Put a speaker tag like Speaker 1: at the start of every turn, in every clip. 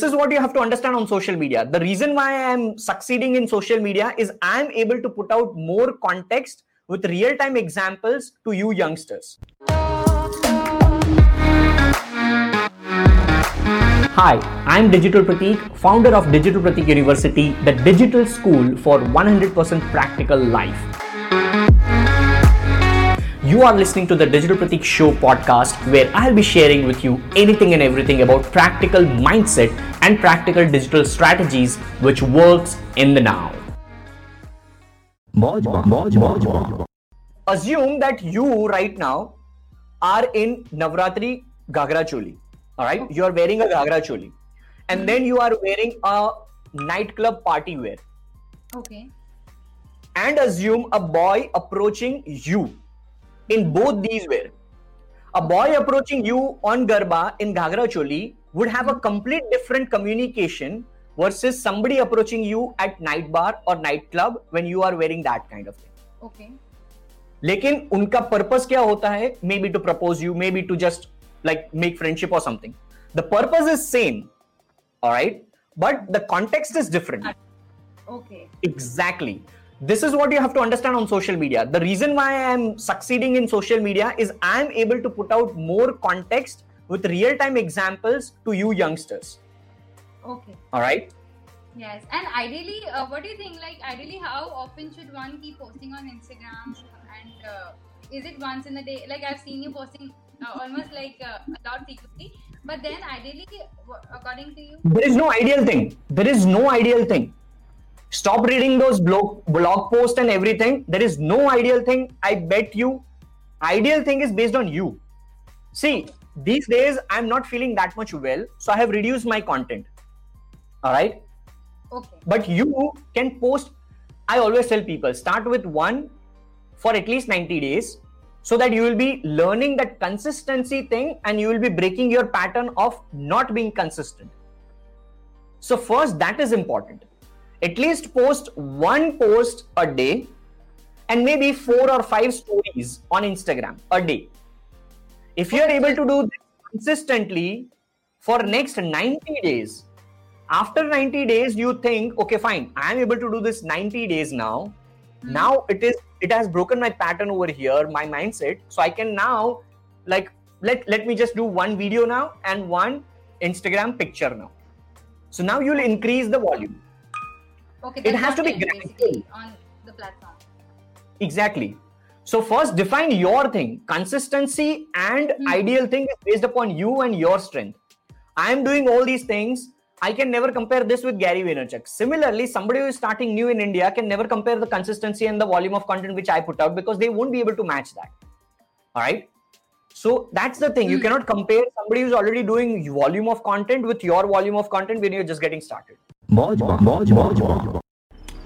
Speaker 1: this is what you have to understand on social media. The reason why I am succeeding in social media is I am able to put out more context with real time examples to you youngsters. Hi, I'm Digital Pratik, founder of Digital Pratik University, the digital school for 100% practical life. You are listening to the Digital Pratik Show podcast, where I'll be sharing with you anything and everything about practical mindset and practical digital strategies which works in the now. Assume that you right now are in Navratri Gagra Choli. All right, you are wearing a Gagra Choli, and then you are wearing a nightclub party wear.
Speaker 2: Okay.
Speaker 1: And assume a boy approaching you in both these wear. A boy approaching you on Garba in Gagra Choli would have a complete different communication versus somebody approaching you at night bar or nightclub when you are wearing that kind of thing.
Speaker 2: Okay.
Speaker 1: लेकिन उनका purpose क्या होता है may be to propose you may be to just like make friendship और something the purpose is same right but the context is different
Speaker 2: Okay.
Speaker 1: exactly this is what you have to understand on social media the reason why i am succeeding in social media is i am able to put out more context with real time examples to you youngsters
Speaker 2: Okay.
Speaker 1: all right
Speaker 2: Yes. And ideally, uh, what do you think? Like, ideally, how often should one keep posting on Instagram? And uh, is it once in a day? Like, I've seen you posting uh, almost like uh, a lot frequently. But then, ideally, according to you,
Speaker 1: there is no ideal thing there is no ideal thing stop reading those blog blog posts and everything. There is no ideal thing i bet you. Ideal thing is based on you. See these days i'm not feeling that much well so i have reduced my content. All right?
Speaker 2: Okay.
Speaker 1: but you can post i always tell people start with one for at least 90 days so that you will be learning that consistency thing and you will be breaking your pattern of not being consistent. So first that is important at least post one post a day and maybe four or five stories on instagram a day. If you are able to do this consistently for next 90 days after 90 days you think okay fine. I am able to do this 90 days now.
Speaker 2: Hmm.
Speaker 1: now it is it has broken my pattern over here my mindset. So i can now like let let me just do one video now and one instagram picture now. So now you'll increase the volume
Speaker 2: Okay.
Speaker 1: It has to be gradual.
Speaker 2: on the platform.
Speaker 1: exactly so first define your thing consistency and
Speaker 2: Hmm.
Speaker 1: ideal thing is based upon you and your strength i am doing all these things i can never compare this with gary vaynerchuk similarly somebody who is starting new in india can never compare the consistency and the volume of content which i put out because they won't be able to match that all right so that's the thing you
Speaker 2: Hmm.
Speaker 1: cannot compare somebody who's already doing volume of content with your volume of content when you're just getting started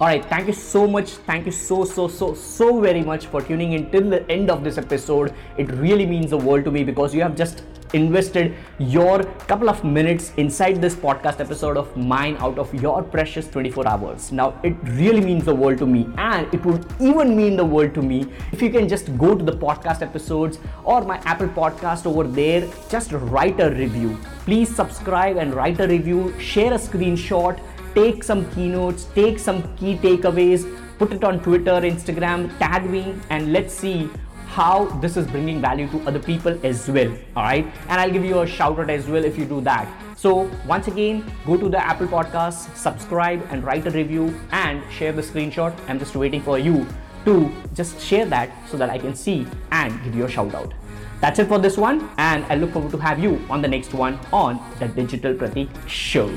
Speaker 1: All right, thank you so much. Thank you so, so, so, so very much for tuning in till the end of this episode. It really means the world to me because you have just invested your couple of minutes inside this podcast episode of mine out of your precious 24 hours. Now, it really means the world to me, and it would even mean the world to me if you can just go to the podcast episodes or my Apple podcast over there, just write a review. Please subscribe and write a review, share a screenshot take some keynotes, take some key takeaways, put it on Twitter, Instagram, tag me, and let's see how this is bringing value to other people as well. All right, and I'll give you a shout out as well if you do that. So, once again, go to the Apple Podcast, subscribe, and write a review and share the screenshot. I'm just waiting for you to just share that so that I can see and give you a shout out. That's it for this one, and I look forward to have you on the next one on the Digital Pratik Show.